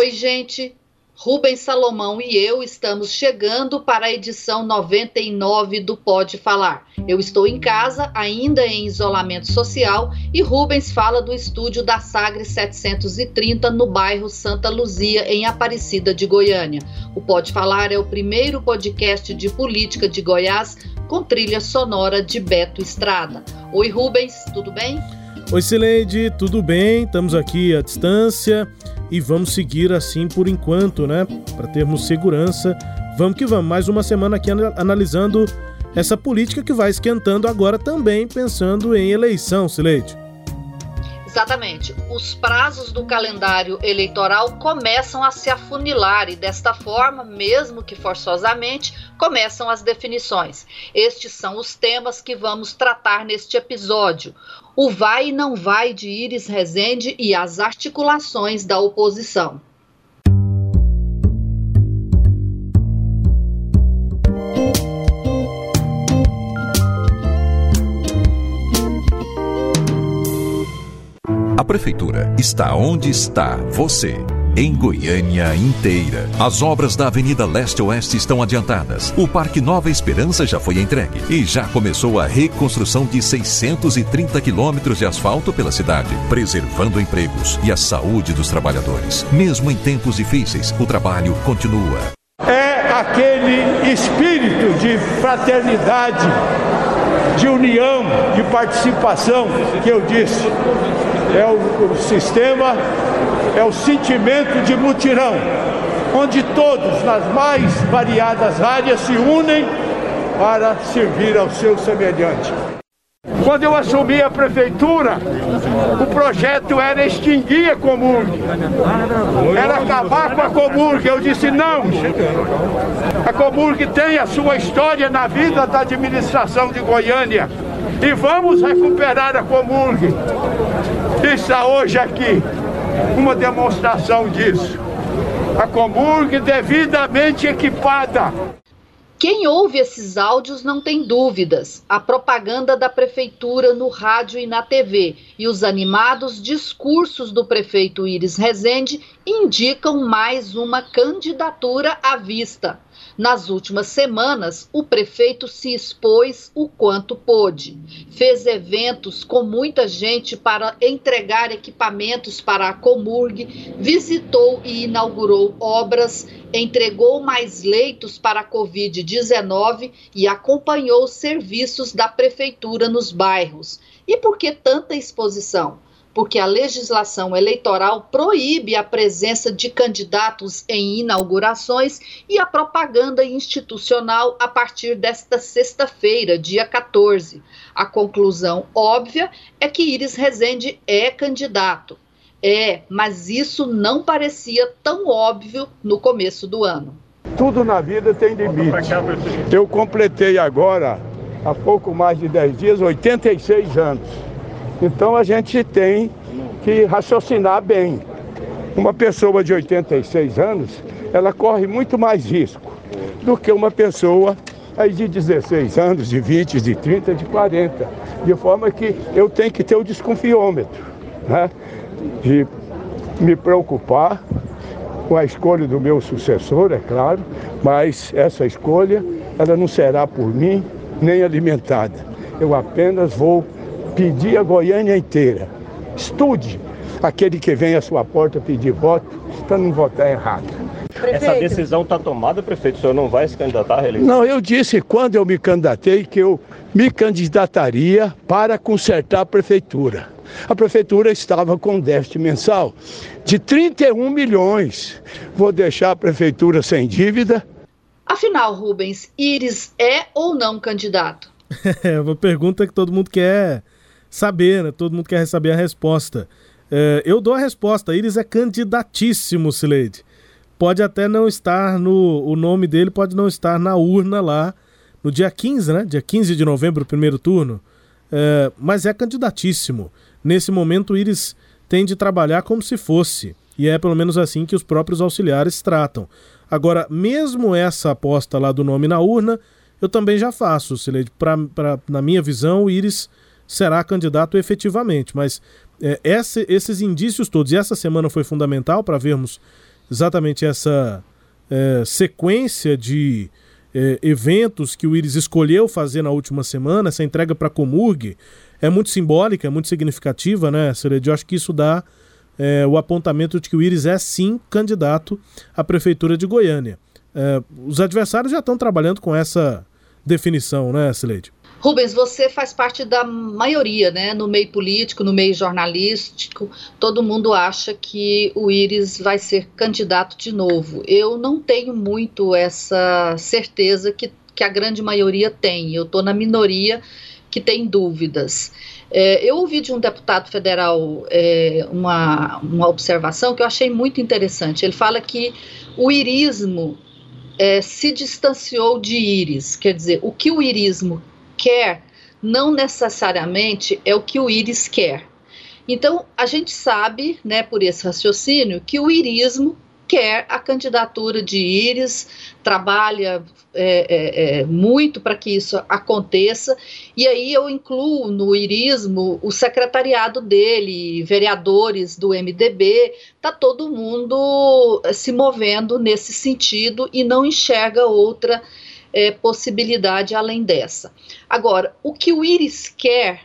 Oi, gente. Rubens Salomão e eu estamos chegando para a edição 99 do Pode Falar. Eu estou em casa, ainda em isolamento social, e Rubens fala do estúdio da Sagre 730 no bairro Santa Luzia, em Aparecida de Goiânia. O Pode Falar é o primeiro podcast de política de Goiás com trilha sonora de Beto Estrada. Oi, Rubens, tudo bem? Oi, Sileide, tudo bem? Estamos aqui à distância e vamos seguir assim por enquanto, né? Para termos segurança. Vamos que vamos. Mais uma semana aqui analisando essa política que vai esquentando agora também pensando em eleição, Sileide. Exatamente. Os prazos do calendário eleitoral começam a se afunilar e, desta forma, mesmo que forçosamente, começam as definições. Estes são os temas que vamos tratar neste episódio. O vai e não vai de Iris Rezende e as articulações da oposição. A prefeitura está onde está você. Em Goiânia inteira. As obras da Avenida Leste-Oeste estão adiantadas. O Parque Nova Esperança já foi entregue. E já começou a reconstrução de 630 quilômetros de asfalto pela cidade, preservando empregos e a saúde dos trabalhadores. Mesmo em tempos difíceis, o trabalho continua. É aquele espírito de fraternidade, de união, de participação que eu disse é o, o sistema, é o sentimento de mutirão, onde todos, nas mais variadas áreas, se unem para servir ao seu semelhante. Quando eu assumi a prefeitura, o projeto era extinguir a Comurg, era acabar com a Comurg. Eu disse não. A Comurg tem a sua história na vida da administração de Goiânia e vamos recuperar a Comurg. Está hoje aqui uma demonstração disso. A Comurg devidamente equipada. Quem ouve esses áudios não tem dúvidas. A propaganda da prefeitura no rádio e na TV e os animados discursos do prefeito Iris Rezende indicam mais uma candidatura à vista. Nas últimas semanas, o prefeito se expôs o quanto pôde. Fez eventos com muita gente para entregar equipamentos para a Comurg, visitou e inaugurou obras, entregou mais leitos para a Covid-19 e acompanhou serviços da prefeitura nos bairros. E por que tanta exposição? Porque a legislação eleitoral proíbe a presença de candidatos em inaugurações e a propaganda institucional a partir desta sexta-feira, dia 14. A conclusão óbvia é que Iris Rezende é candidato. É, mas isso não parecia tão óbvio no começo do ano. Tudo na vida tem limite. Eu completei agora, há pouco mais de 10 dias, 86 anos. Então a gente tem que raciocinar bem. Uma pessoa de 86 anos, ela corre muito mais risco do que uma pessoa aí de 16 anos, de 20, de 30, de 40. De forma que eu tenho que ter o desconfiômetro, né? De me preocupar com a escolha do meu sucessor, é claro, mas essa escolha ela não será por mim nem alimentada. Eu apenas vou pedir a Goiânia inteira. Estude aquele que vem à sua porta pedir voto para não votar errado. Prefeito. Essa decisão está tomada, prefeito? O senhor não vai se candidatar à reeleição? Não, eu disse quando eu me candidatei que eu me candidataria para consertar a prefeitura. A prefeitura estava com déficit mensal de 31 milhões. Vou deixar a prefeitura sem dívida. Afinal, Rubens, Iris é ou não candidato? É uma pergunta que todo mundo quer saber, né? Todo mundo quer saber a resposta. É, eu dou a resposta. Iris é candidatíssimo, Sileide. pode até não estar no. O nome dele pode não estar na urna lá no dia 15, né? Dia 15 de novembro, primeiro turno. É, mas é candidatíssimo. Nesse momento, Iris tem de trabalhar como se fosse. E é pelo menos assim que os próprios auxiliares tratam. Agora, mesmo essa aposta lá do nome na urna, eu também já faço, Sileide. Pra, pra, na minha visão, o Iris será candidato efetivamente. Mas é, essa, esses indícios todos, e essa semana foi fundamental para vermos exatamente essa é, sequência de é, eventos que o Iris escolheu fazer na última semana, essa entrega para a Comurg, é muito simbólica, é muito significativa, né, Sileide? Eu acho que isso dá é, o apontamento de que o Iris é sim candidato à Prefeitura de Goiânia. É, os adversários já estão trabalhando com essa definição, né, Sileide? Rubens, você faz parte da maioria, né? No meio político, no meio jornalístico, todo mundo acha que o Iris vai ser candidato de novo. Eu não tenho muito essa certeza que, que a grande maioria tem. Eu estou na minoria que tem dúvidas. É, eu ouvi de um deputado federal é, uma, uma observação que eu achei muito interessante. Ele fala que o irismo é, se distanciou de íris, quer dizer, o que o irismo quer não necessariamente é o que o íris quer. Então, a gente sabe, né, por esse raciocínio, que o irismo quer a candidatura de Íris, trabalha é, é, é muito para que isso aconteça, e aí eu incluo no irismo o secretariado dele, vereadores do MDB, está todo mundo eh, se movendo nesse sentido e não enxerga outra é, possibilidade além dessa. Agora, o que o Iris quer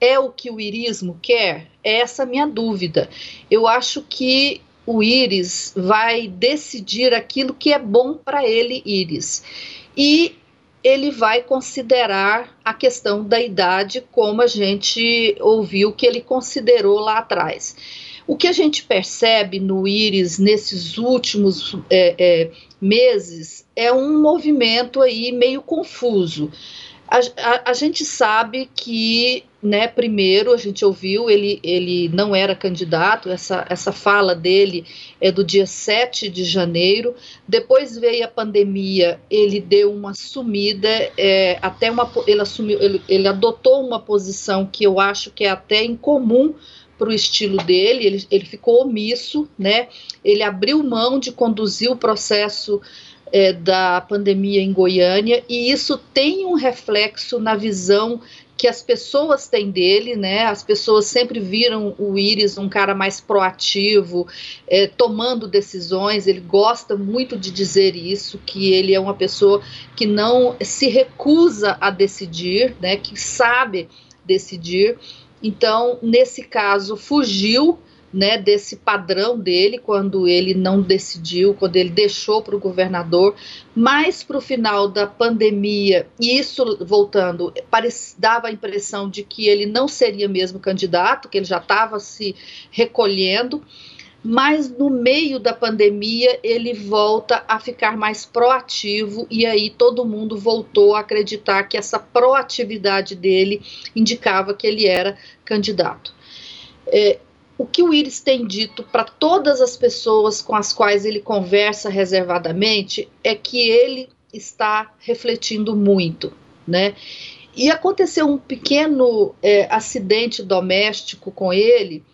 é o que o irismo quer? É essa minha dúvida. Eu acho que o íris vai decidir aquilo que é bom para ele, íris. E ele vai considerar a questão da idade, como a gente ouviu que ele considerou lá atrás. O que a gente percebe no íris nesses últimos é, é, meses é um movimento aí meio confuso. A, a, a, gente sabe que, né, primeiro a gente ouviu, ele, ele não era candidato, essa, essa fala dele é do dia 7 de janeiro, depois veio a pandemia, ele deu uma sumida, é, até uma, ele, assumiu, ele, ele adotou uma posição que eu acho que é até incomum para o estilo dele, ele, ele ficou omisso, né, ele abriu mão de conduzir o processo é, da pandemia em Goiânia, e isso tem um reflexo na visão que as pessoas têm dele, né? As pessoas sempre viram o Iris um cara mais proativo, é, tomando decisões. Ele gosta muito de dizer isso, que ele é uma pessoa que não se recusa a decidir, né? Que sabe decidir. Então, nesse caso, fugiu né, desse padrão dele quando ele não decidiu, quando ele deixou para o governador, mas para o final da pandemia, e isso voltando, parece, dava a impressão de que ele não seria mesmo candidato, que ele já estava se recolhendo, mas no meio da pandemia ele volta a ficar mais proativo e aí todo mundo voltou a acreditar que essa proatividade dele indicava que ele era candidato. É, o que o Iris tem dito para todas as pessoas com as quais ele conversa reservadamente é que ele está refletindo muito, né? E aconteceu um pequeno é, acidente doméstico com ele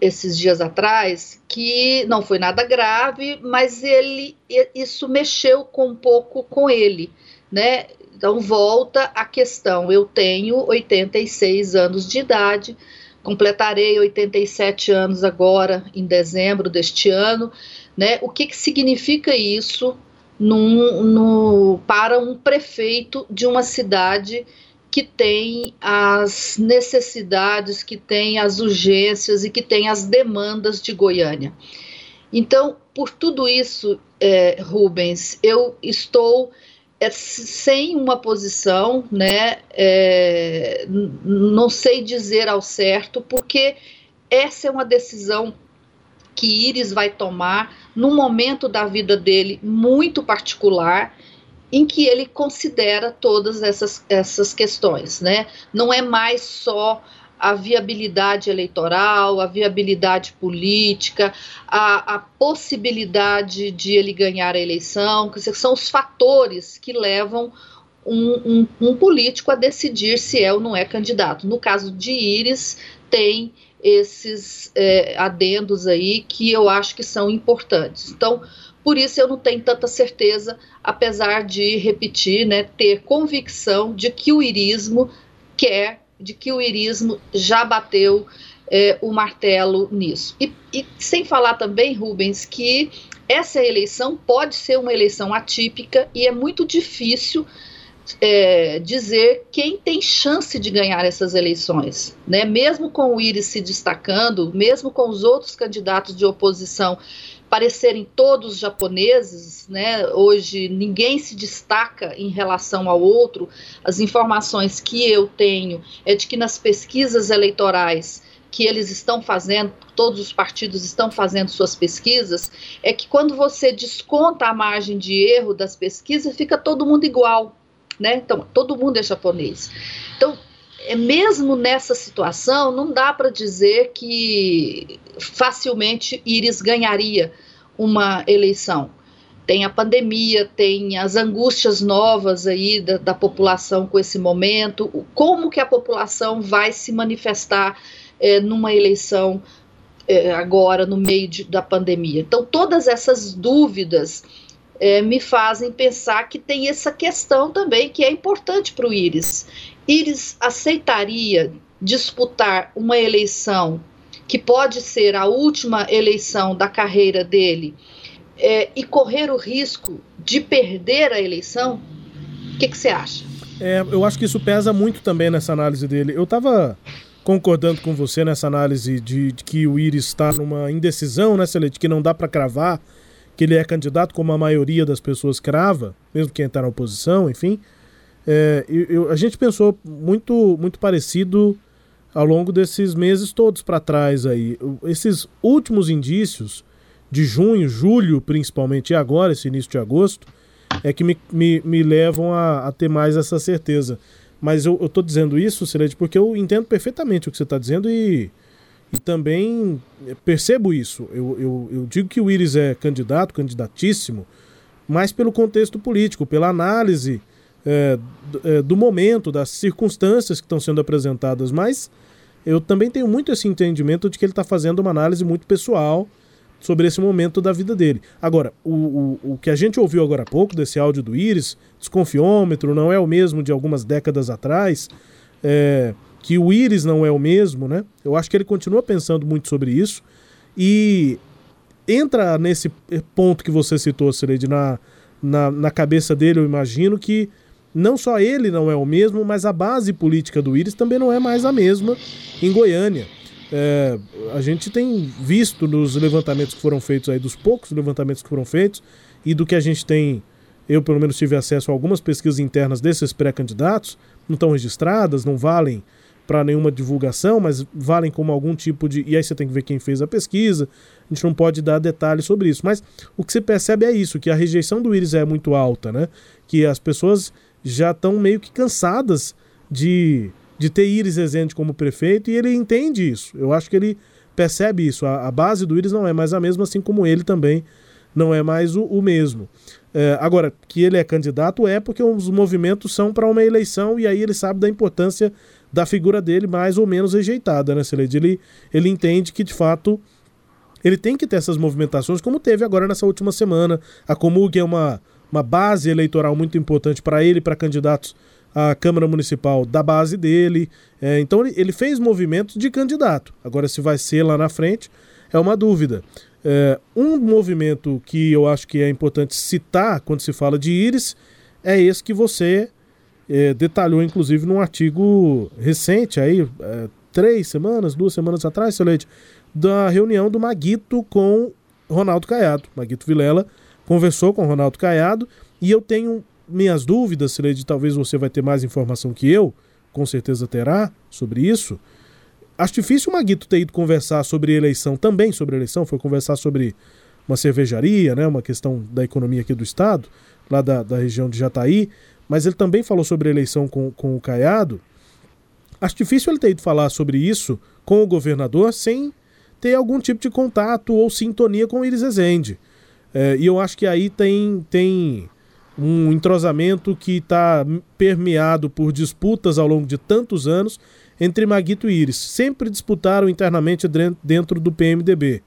esses dias atrás, que não foi nada grave, mas ele isso mexeu com um pouco com ele, né? Então volta a questão, eu tenho 86 anos de idade, completarei 87 anos agora, em dezembro deste ano. Né? O que, que significa isso num, no, para um prefeito de uma cidade que tem as necessidades, que tem as urgências e que tem as demandas de Goiânia? Então, por tudo isso, é, Rubens, eu estou é, sem uma posição, né? É, não sei dizer ao certo, porque essa é uma decisão que Iris vai tomar num momento da vida dele muito particular, em que ele considera todas essas, essas questões, né? Não é mais só a viabilidade eleitoral, a viabilidade política, a, a, possibilidade de ele ganhar a eleição, que são os fatores que levam um, um, um, político a decidir se é ou não é candidato. No caso de Íris, tem esses é, adendos aí que eu acho que são importantes. Então, por isso eu não tenho tanta certeza, apesar de repetir, né, ter convicção de que o irismo quer, de que o irismo já bateu é, o martelo nisso. E, e sem falar também, Rubens, que essa eleição pode ser uma eleição atípica e é muito difícil é, dizer quem tem chance de ganhar essas eleições, né? Mesmo com o Iris se destacando, mesmo com os outros candidatos de oposição parecerem todos japoneses, né? Hoje ninguém se destaca em relação ao outro. As informações que eu tenho é de que nas pesquisas eleitorais que eles estão fazendo, todos os partidos estão fazendo suas pesquisas, é que quando você desconta a margem de erro das pesquisas, fica todo mundo igual né? Então, todo mundo é japonês. Então, mesmo nessa situação, não dá para dizer que facilmente Iris ganharia uma eleição. Tem a pandemia, tem as angústias novas aí da, da população com esse momento, como que a população vai se manifestar é, numa eleição é, agora no meio de, da pandemia. Então, todas essas dúvidas é, me fazem pensar que tem essa questão também que é importante para o Íris. Íris aceitaria disputar uma eleição que pode ser a última eleição da carreira dele é, e correr o risco de perder a eleição? O que, você acha? É, eu acho que isso pesa muito também nessa análise dele. Eu estava concordando com você nessa análise de, de que o Iris está numa indecisão, né, Celeste, que não dá para cravar que ele é candidato, como a maioria das pessoas crava, mesmo quem está na oposição, enfim. É, eu, a gente pensou muito, muito parecido ao longo desses meses todos para trás aí. Esses últimos indícios de junho, julho principalmente, e agora, esse início de agosto, é que me, me, me levam a, a, ter mais essa certeza. Mas eu, estou dizendo isso, Celeste, porque eu entendo perfeitamente o que você está dizendo e e também percebo isso. Eu, eu, eu digo que o Iris é candidato, candidatíssimo, mas pelo contexto político, pela análise é, do, é, do momento, das circunstâncias que estão sendo apresentadas. Mas eu também tenho muito esse entendimento de que ele está fazendo uma análise muito pessoal sobre esse momento da vida dele. Agora, o, o, o que a gente ouviu agora há pouco desse áudio do Iris, desconfiômetro, não é o mesmo de algumas décadas atrás. É, que o Iris não é o mesmo, né? Eu acho que ele continua pensando muito sobre isso e entra nesse ponto que você citou, Sileide, na, na, na cabeça dele, eu imagino que não só ele não é o mesmo, mas a base política do Iris também não é mais a mesma em Goiânia. É, a gente tem visto nos levantamentos que foram feitos aí, dos poucos levantamentos que foram feitos, e do que a gente tem, eu pelo menos tive acesso a algumas pesquisas internas desses pré-candidatos, não estão registradas, não valem para nenhuma divulgação, mas valem como algum tipo de. E aí você tem que ver quem fez a pesquisa. A gente não pode dar detalhes sobre isso. Mas o que você percebe é isso: que a rejeição do Íris é muito alta, né? Que as pessoas já estão meio que cansadas de, de ter Íris Rezende como prefeito e ele entende isso. Eu acho que ele percebe isso. A, a base do Íris não é mais a mesma, assim como ele também não é mais o, o mesmo. É, agora, que ele é candidato é porque os movimentos são para uma eleição e aí ele sabe da importância da figura dele mais ou menos rejeitada, né, Celede? Ele, ele entende que, de fato, ele tem que ter essas movimentações, como teve agora nessa última semana. A Comug é uma, uma base eleitoral muito importante para ele, para candidatos à Câmara Municipal da base dele. É, então ele, fez movimentos de candidato. Agora, se vai ser lá na frente, é uma dúvida. É, um movimento que eu acho que é importante citar quando se fala de Íris é esse que você é, detalhou, inclusive, num artigo recente, aí, é, três semanas, duas semanas atrás, seu Leite, da reunião do Maguito com Ronaldo Caiado. Maguito Vilela conversou com Ronaldo Caiado e eu tenho minhas dúvidas, Sileide, talvez você vai ter mais informação que eu, com certeza terá sobre isso. Acho difícil o Maguito ter ido conversar sobre eleição, também sobre eleição, foi conversar sobre uma cervejaria, né, uma questão da economia aqui do estado, lá da, da região de Jataí mas ele também falou sobre eleição com, com o Caiado. Acho difícil ele ter ido falar sobre isso com o governador sem ter algum tipo de contato ou sintonia com o Iris Rezende. É, e eu acho que aí tem, tem um entrosamento que está permeado por disputas ao longo de tantos anos entre Maguito e Iris. Sempre disputaram internamente dentro do PMDB,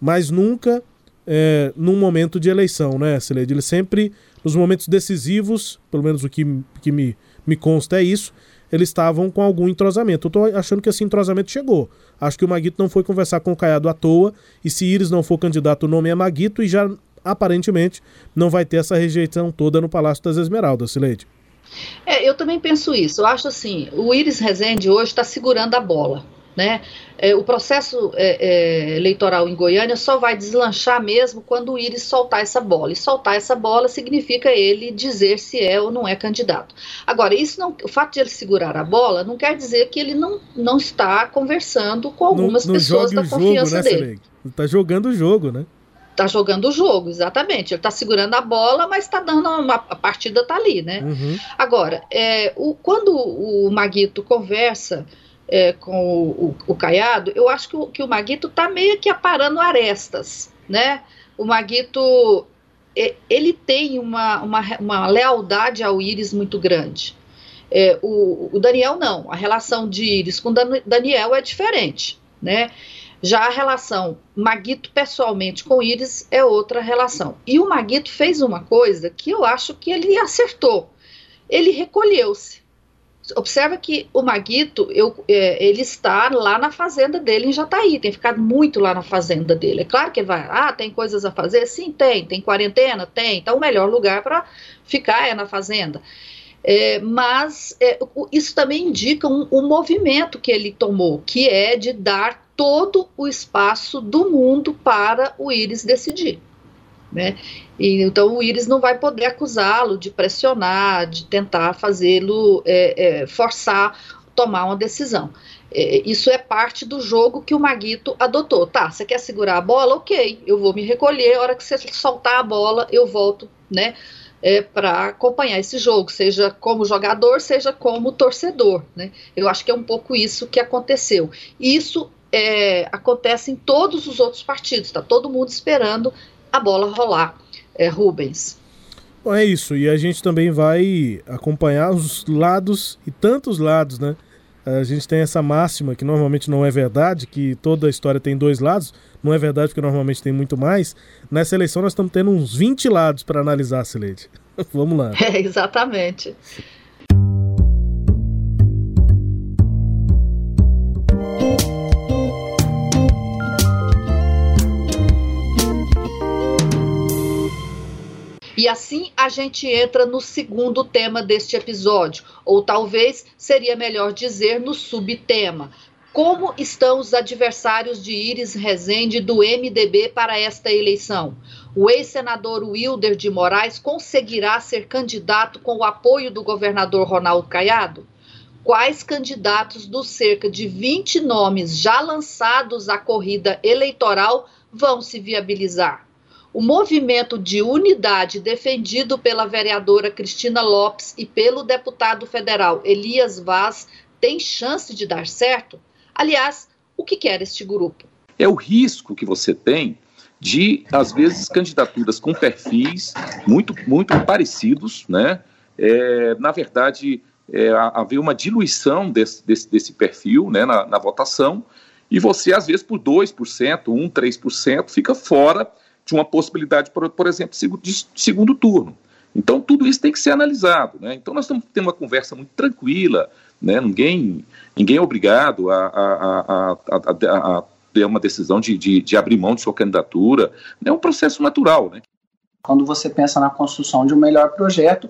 mas nunca é, num momento de eleição, né, Celede? Ele sempre, nos momentos decisivos, pelo menos o que, que me, me consta é isso, eles estavam com algum entrosamento. Eu estou achando que esse entrosamento chegou. Acho que o Maguito não foi conversar com o Caiado à toa, e se Iris não for candidato, o nome é Maguito, e já aparentemente não vai ter essa rejeição toda no Palácio das Esmeraldas, Sileide. É, eu também penso isso. Eu acho assim, o Iris Rezende hoje está segurando a bola. Né? É, o processo é, é, eleitoral em Goiânia só vai deslanchar mesmo quando o Iris soltar essa bola. E soltar essa bola significa ele dizer se é ou não é candidato. Agora, isso não, o fato de ele segurar a bola não quer dizer que ele não, não está conversando com algumas não, não pessoas da confiança jogo, né, dele. Está jogando o jogo, né? Tá jogando o jogo, exatamente. Ele tá segurando a bola, mas tá dando uma, a partida tá ali, né? Uhum. Agora, é, o, quando o Maguito conversa é, com o, o, Caiado, eu acho que o, que o Maguito tá meio que aparando arestas, né? O Maguito é, ele tem uma, uma, uma, lealdade ao Íris muito grande. É, o, o, Daniel não, a relação de Íris com Daniel é diferente, né? Já a relação Maguito pessoalmente com Iris é outra relação. E o Maguito fez uma coisa que eu acho que ele acertou. Ele recolheu-se. Observa que o Maguito, eu, é, ele está lá na fazenda dele em Jataí, tem ficado muito lá na fazenda dele. É claro que vai, ah, tem coisas a fazer? Sim, tem. Tem quarentena? Tem. Então, o melhor lugar para ficar é na fazenda. É, mas é, isso também indica um, um movimento que ele tomou, que é de dar todo o espaço do mundo para o Íris decidir. Né? E, então o Íris não vai poder acusá-lo de pressionar, de tentar fazê-lo é, é, forçar tomar uma decisão. É, isso é parte do jogo que o Maguito adotou. Tá, você quer segurar a bola? Ok, eu vou me recolher. A hora que você soltar a bola, eu volto, né? É, para acompanhar esse jogo, seja como jogador, seja como torcedor. Né? Eu acho que é um pouco isso que aconteceu. Isso é, acontece em todos os outros partidos. Está todo mundo esperando a bola rolar. É, Rubens. Bom, é isso. E a gente também vai acompanhar os lados e tantos lados, né? A gente tem essa máxima que normalmente não é verdade, que toda a história tem dois lados. Não é verdade porque normalmente tem muito mais. Nessa eleição nós estamos tendo uns 20 lados para analisar, Sileide. Vamos lá. É, exatamente. E assim a gente entra no segundo tema deste episódio, ou talvez seria melhor dizer no subtema. Como estão os adversários de Iris Rezende do MDB para esta eleição? O ex-senador Wilder de Moraes conseguirá ser candidato com o apoio do governador Ronaldo Caiado? Quais candidatos dos cerca de 20 nomes já lançados à corrida eleitoral vão se viabilizar? O movimento de unidade defendido pela vereadora Cristina Lopes e pelo deputado federal Elias Vaz tem chance de dar certo? Aliás, o que quer este grupo? É o risco que você tem de, às vezes, candidaturas com perfis muito, muito parecidos, né? É, na verdade, é, haver uma diluição desse, desse, desse perfil né, na, na votação, e você, às vezes, por 2%, 1%, 3%, fica fora de uma possibilidade, por, por exemplo, de segundo turno. Então, tudo isso tem que ser analisado. Né? Então, nós estamos tendo uma conversa muito tranquila, né? ninguém, ninguém é obrigado a, a, a, a ter uma decisão de, de, de, abrir mão de sua candidatura. É um processo natural. Né? Quando você pensa na construção de um melhor projeto,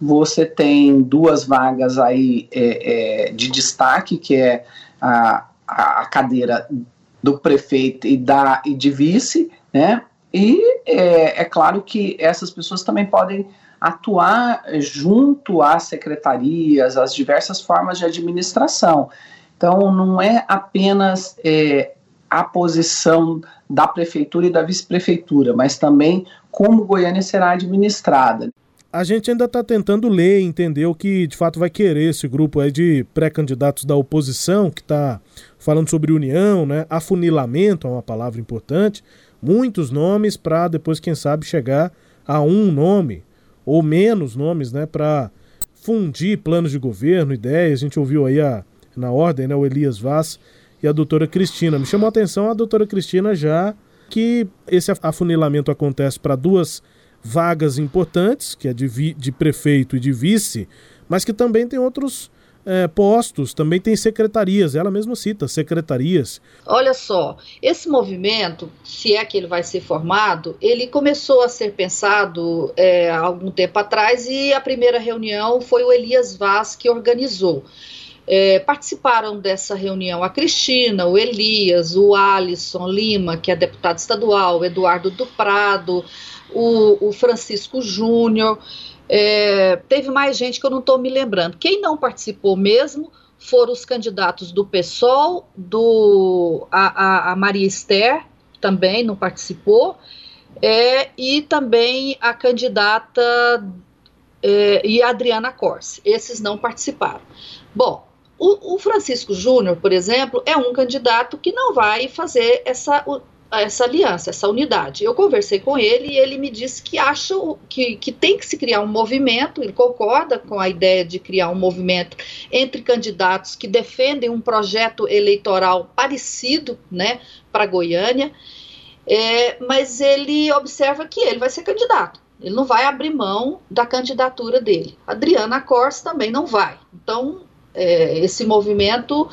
você tem duas vagas aí é, é, de destaque, que é a, a cadeira do prefeito e, da, e de vice, né? E é, é claro que essas pessoas também podem atuar junto às secretarias, às diversas formas de administração. Então, não é apenas é, a posição da prefeitura e da vice-prefeitura, mas também como Goiânia será administrada. A gente ainda está tentando ler e entender o que de fato vai querer esse grupo aí de pré-candidatos da oposição, que está falando sobre união, né? Afunilamento é uma palavra importante. Muitos nomes para depois, quem sabe, chegar a um nome ou menos nomes, né? Para fundir planos de governo, ideias. A gente ouviu aí a, na ordem, né? O Elias Vaz e a doutora Cristina. Me chamou a atenção a doutora Cristina já que esse afunilamento acontece para duas vagas importantes, que é de, vi, de prefeito e de vice, mas que também tem outros é, postos, também tem secretarias, ela mesma cita secretarias. Olha só, esse movimento, se é que ele vai ser formado, ele começou a ser pensado é, há algum tempo atrás e a primeira reunião foi o Elias Vaz que organizou. É, participaram dessa reunião a Cristina, o Elias, o Alisson Lima, que é deputado estadual, o Eduardo do Prado, o, o Francisco Júnior. É, teve mais gente que eu não estou me lembrando. Quem não participou mesmo foram os candidatos do PSOL, do, a, a, Maria Esther, também não participou, é, e também a candidata é, e a Adriana Corse. Esses não participaram. Bom, o, o Francisco Júnior, por exemplo, é um candidato que não vai fazer essa essa aliança, essa unidade. Eu conversei com ele e ele me disse que acha que, que tem que se criar um movimento, ele concorda com a ideia de criar um movimento entre candidatos que defendem um projeto eleitoral parecido né, para Goiânia, é, mas ele observa que ele vai ser candidato. Ele não vai abrir mão da candidatura dele. Adriana Corse também não vai. Então, é, esse movimento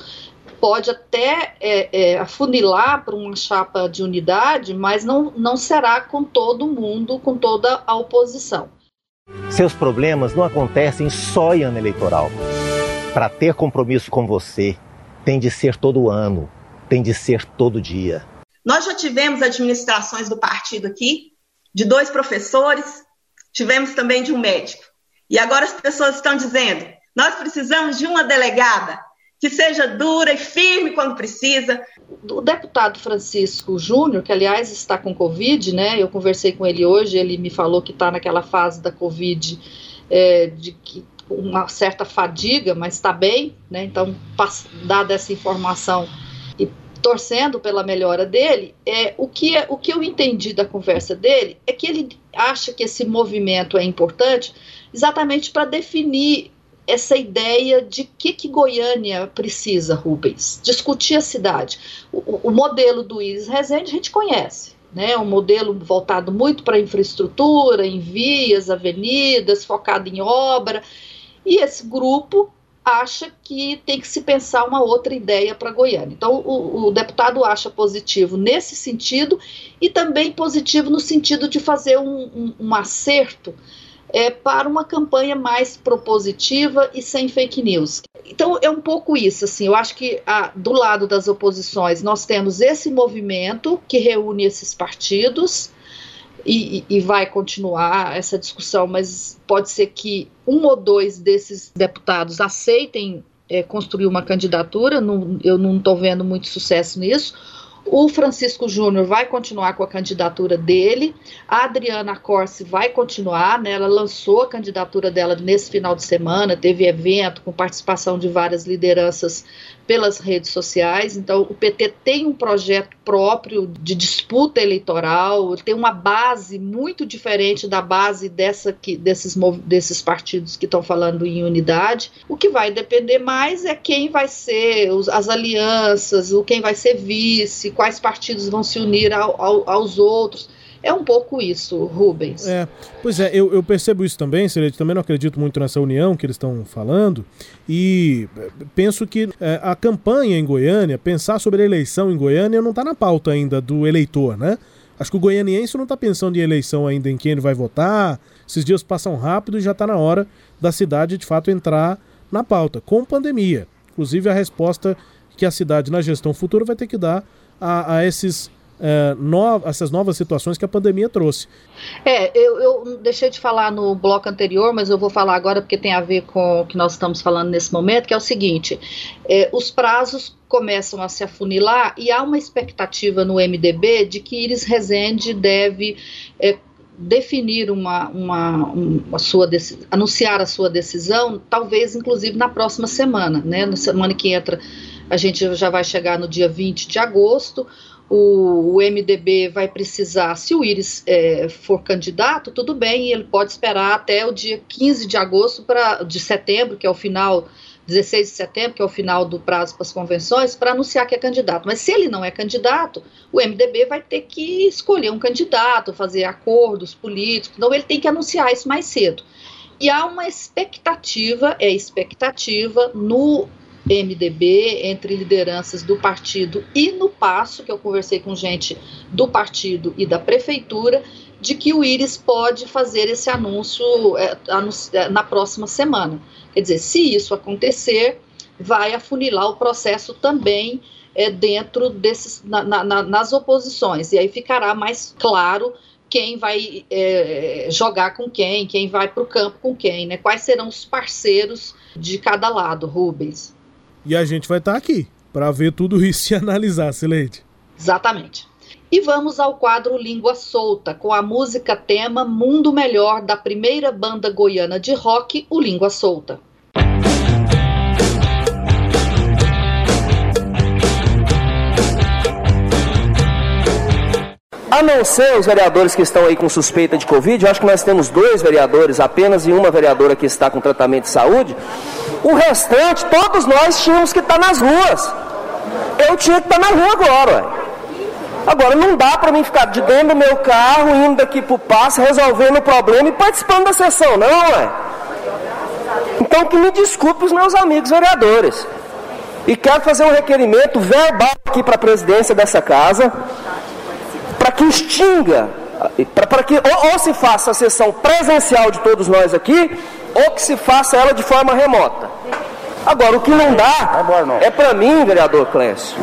pode até é, é, afunilar para uma chapa de unidade, mas não, não será com todo mundo, com toda a oposição. Seus problemas não acontecem só em ano eleitoral. Para ter compromisso com você, tem de ser todo ano, tem de ser todo dia. Nós já tivemos administrações do partido aqui, de dois professores, tivemos também de um médico. E agora as pessoas estão dizendo: nós precisamos de uma delegada que seja dura e firme quando precisa. O deputado Francisco Júnior, que aliás está com Covid, né? Eu conversei com ele hoje, ele me falou que está naquela fase da Covid é, de que uma certa fadiga, mas está bem, né? Então, dada essa informação e torcendo pela melhora dele, é o que o que eu entendi da conversa dele é que ele acha que esse movimento é importante exatamente para definir essa ideia de que, que Goiânia precisa, Rubens. Discutir a cidade. O, o modelo do Iris Rezende a gente conhece. Né, um modelo voltado muito para infraestrutura, em vias, avenidas, focado em obra. E esse grupo acha que tem que se pensar uma outra ideia para Goiânia. Então, o, o, deputado acha positivo nesse sentido e também positivo no sentido de fazer um, um, um acerto é, para uma campanha mais propositiva e sem fake news. Então é um pouco isso, assim, eu acho que ah, do lado das oposições nós temos esse movimento que reúne esses partidos e, e, vai continuar essa discussão, mas pode ser que um ou dois desses deputados aceitem é, construir uma candidatura, não, eu não estou vendo muito sucesso nisso, o Francisco Júnior vai continuar com a candidatura dele, a Adriana Corse vai continuar, né? ela lançou a candidatura dela nesse final de semana, teve evento com participação de várias lideranças pelas redes sociais. Então, o PT tem um projeto próprio de disputa eleitoral, tem uma base muito diferente da base dessa que, desses, desses partidos que estão falando em unidade. O que vai depender mais é quem vai ser os, as alianças, o quem vai ser vice, quais partidos vão se unir ao, ao, aos outros. É um pouco isso, Rubens. É, pois é, eu, eu percebo isso também, Serete, também não acredito muito nessa união que eles estão falando, e é, penso que é, a campanha em Goiânia, pensar sobre a eleição em Goiânia não está na pauta ainda do eleitor, né? Acho que o goianiense não está pensando em eleição ainda, em quem ele vai votar, esses dias passam rápido e já está na hora da cidade de fato entrar na pauta, com pandemia. Inclusive a resposta que a cidade na gestão futura vai ter que dar a, a esses é, no, essas novas situações que a pandemia trouxe. É, eu, eu, deixei de falar no bloco anterior, mas eu vou falar agora porque tem a ver com o que nós estamos falando nesse momento, que é o seguinte: é, os prazos começam a se afunilar e há uma expectativa no MDB de que Iris Rezende deve é, definir uma, uma, uma sua anunciar a sua decisão, talvez inclusive na próxima semana, né? Na semana que entra, a gente já vai chegar no dia 20 de agosto. O, o MDB vai precisar, se o Íris é, for candidato, tudo bem, ele pode esperar até o dia 15 de agosto, pra, de setembro, que é o final 16 de setembro, que é o final do prazo para as convenções, para anunciar que é candidato. Mas se ele não é candidato, o MDB vai ter que escolher um candidato, fazer acordos políticos, então ele tem que anunciar isso mais cedo. E há uma expectativa, é expectativa no MDB, entre lideranças do partido e no Passo, que eu conversei com gente do partido e da prefeitura, de que o Íris pode fazer esse anúncio, é, é, na próxima semana. Quer dizer, se isso acontecer, vai afunilar o processo também é, dentro desses, na, na, nas oposições, e aí ficará mais claro quem vai é, jogar com quem, quem vai para o campo com quem, né? Quais serão os parceiros de cada lado, Rubens. E a gente vai estar tá aqui para ver tudo isso e analisar, Sileide. Exatamente. E vamos ao quadro Língua Solta, com a música tema Mundo Melhor da primeira banda goiana de rock, o Língua Solta. A não ser os vereadores que estão aí com suspeita de Covid, eu acho que nós temos dois vereadores apenas e uma vereadora que está com tratamento de saúde. O restante, todos nós tínhamos que estar nas ruas. Eu tinha que estar na rua agora. Ué. Agora, não dá para mim ficar de dentro do meu carro, indo daqui para o passe, resolvendo o problema e participando da sessão, não é? Então, que me desculpe os meus amigos vereadores. E quero fazer um requerimento verbal aqui para a presidência dessa casa, para que extinga, para que ou, ou se faça a sessão presencial de todos nós aqui, ou que se faça ela de forma remota. Agora, o que não dá é para mim, vereador Clécio,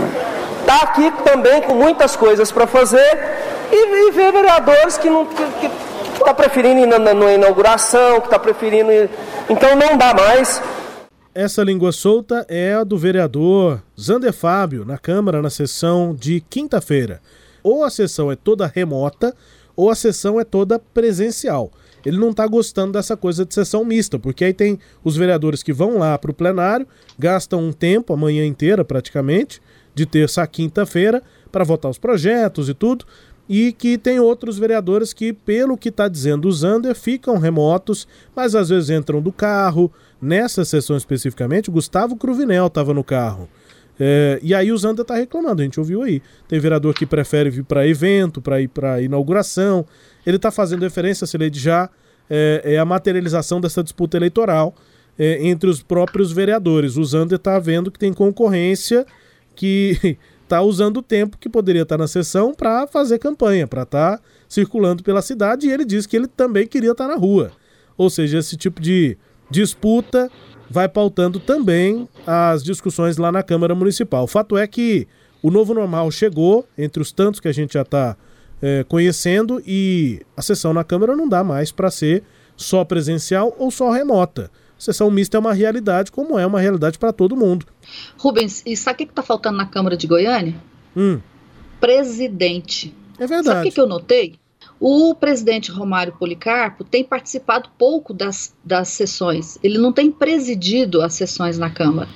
está aqui também com muitas coisas para fazer e, e ver vereadores que não que, que, que tá preferindo ir na, na, na inauguração, que está preferindo ir... Então não dá mais. Essa língua solta é a do vereador Zander Fábio, na Câmara, na sessão de quinta-feira. Ou a sessão é toda remota, ou a sessão é toda presencial. Ele não está gostando dessa coisa de sessão mista, porque aí tem os vereadores que vão lá para o plenário, gastam um tempo, a manhã inteira praticamente, de terça a quinta-feira para votar os projetos e tudo, e que tem outros vereadores que, pelo que está dizendo o Zander, ficam remotos, mas às vezes entram do carro. Nessa sessão especificamente, Gustavo Cruvinel estava no carro. É, e aí o Zander está reclamando, a gente ouviu aí. Tem vereador que prefere vir para evento, para ir para inauguração. Ele está fazendo referência, se ele já, é, é, a materialização dessa disputa eleitoral é, entre os próprios vereadores. O Zander está vendo que tem concorrência que está usando o tempo que poderia estar tá na sessão para fazer campanha, para estar tá circulando pela cidade, e ele disse que ele também queria estar tá na rua. Ou seja, esse tipo de disputa vai pautando também as discussões lá na Câmara Municipal. O fato é que o novo normal chegou, entre os tantos que a gente já está é, conhecendo, e a sessão na Câmara não dá mais para ser só presencial ou só remota sessão mista é uma realidade, como é uma realidade para todo mundo. Rubens, e sabe o que está faltando na Câmara de Goiânia? Hum. Presidente. É verdade. Sabe o que eu notei? O presidente Romário Policarpo tem participado pouco das, das sessões. Ele não tem presidido as sessões na Câmara.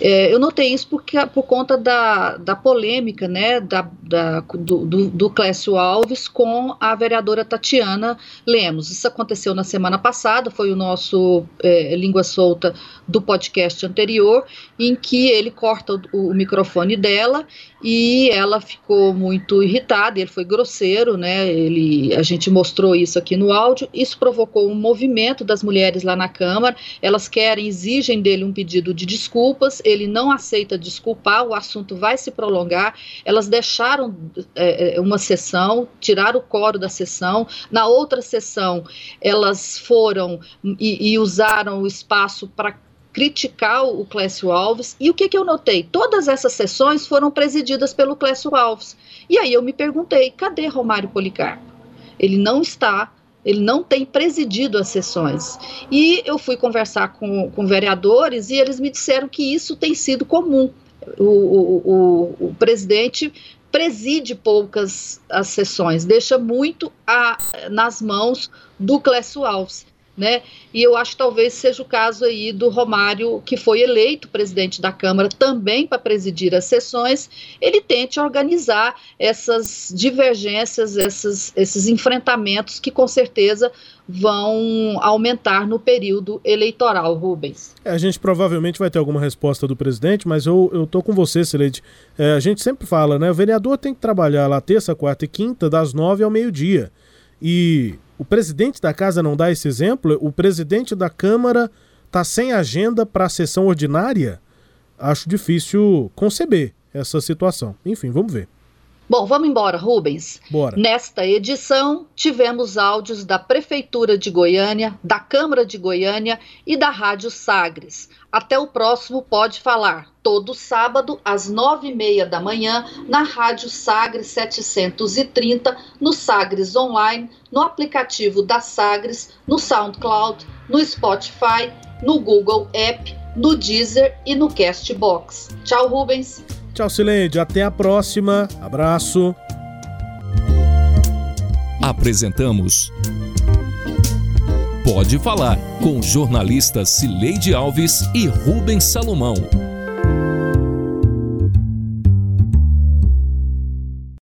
É, eu notei isso porque, por conta da, da polêmica né, da, da, do, do, do Clécio Alves com a vereadora Tatiana Lemos. Isso aconteceu na semana passada, foi o nosso é, Língua Solta do podcast anterior, em que ele corta o, o, microfone dela e ela ficou muito irritada, ele foi grosseiro, né? Ele, a gente mostrou isso aqui no áudio. Isso provocou um movimento das mulheres lá na Câmara. Elas querem, exigem dele um pedido de desculpas ele não aceita desculpar, o assunto vai se prolongar. Elas deixaram é, é, uma sessão, tiraram o coro da sessão. Na outra sessão, elas foram e, e usaram o espaço para criticar o Clécio Alves. E o que, que eu notei? Todas essas sessões foram presididas pelo Clécio Alves. E aí eu me perguntei: cadê Romário Policarpo? Ele não está ele não tem presidido as sessões. E eu fui conversar com, com vereadores e eles me disseram que isso tem sido comum. O, o, o, o presidente preside poucas as sessões, deixa muito a, nas mãos do Clécio Alves né? E eu acho que talvez seja o caso aí do Romário, que foi eleito presidente da Câmara também para presidir as sessões, ele tente organizar essas divergências, essas, esses enfrentamentos que com certeza vão aumentar no período eleitoral, Rubens. É, a gente provavelmente vai ter alguma resposta do presidente, mas eu, eu tô com você, Sileide. É, a gente sempre fala, né? O vereador tem que trabalhar lá terça, quarta e quinta, das nove ao meio-dia. E o presidente da casa não dá esse exemplo? O presidente da Câmara está sem agenda para a sessão ordinária? Acho difícil conceber essa situação. Enfim, vamos ver. Bom, vamos embora, Rubens. Bora. Nesta edição, tivemos áudios da Prefeitura de Goiânia, da Câmara de Goiânia e da Rádio Sagres. Até o próximo Pode Falar, todo sábado, às nove e meia da manhã, na Rádio Sagres 730, no Sagres Online, no aplicativo da Sagres, no SoundCloud, no Spotify, no Google App, no Deezer e no Castbox. Tchau, Rubens. Tchau, Silente. Até a próxima. Abraço. Apresentamos Pode Falar com jornalistas Cileide Alves e Rubens Salomão.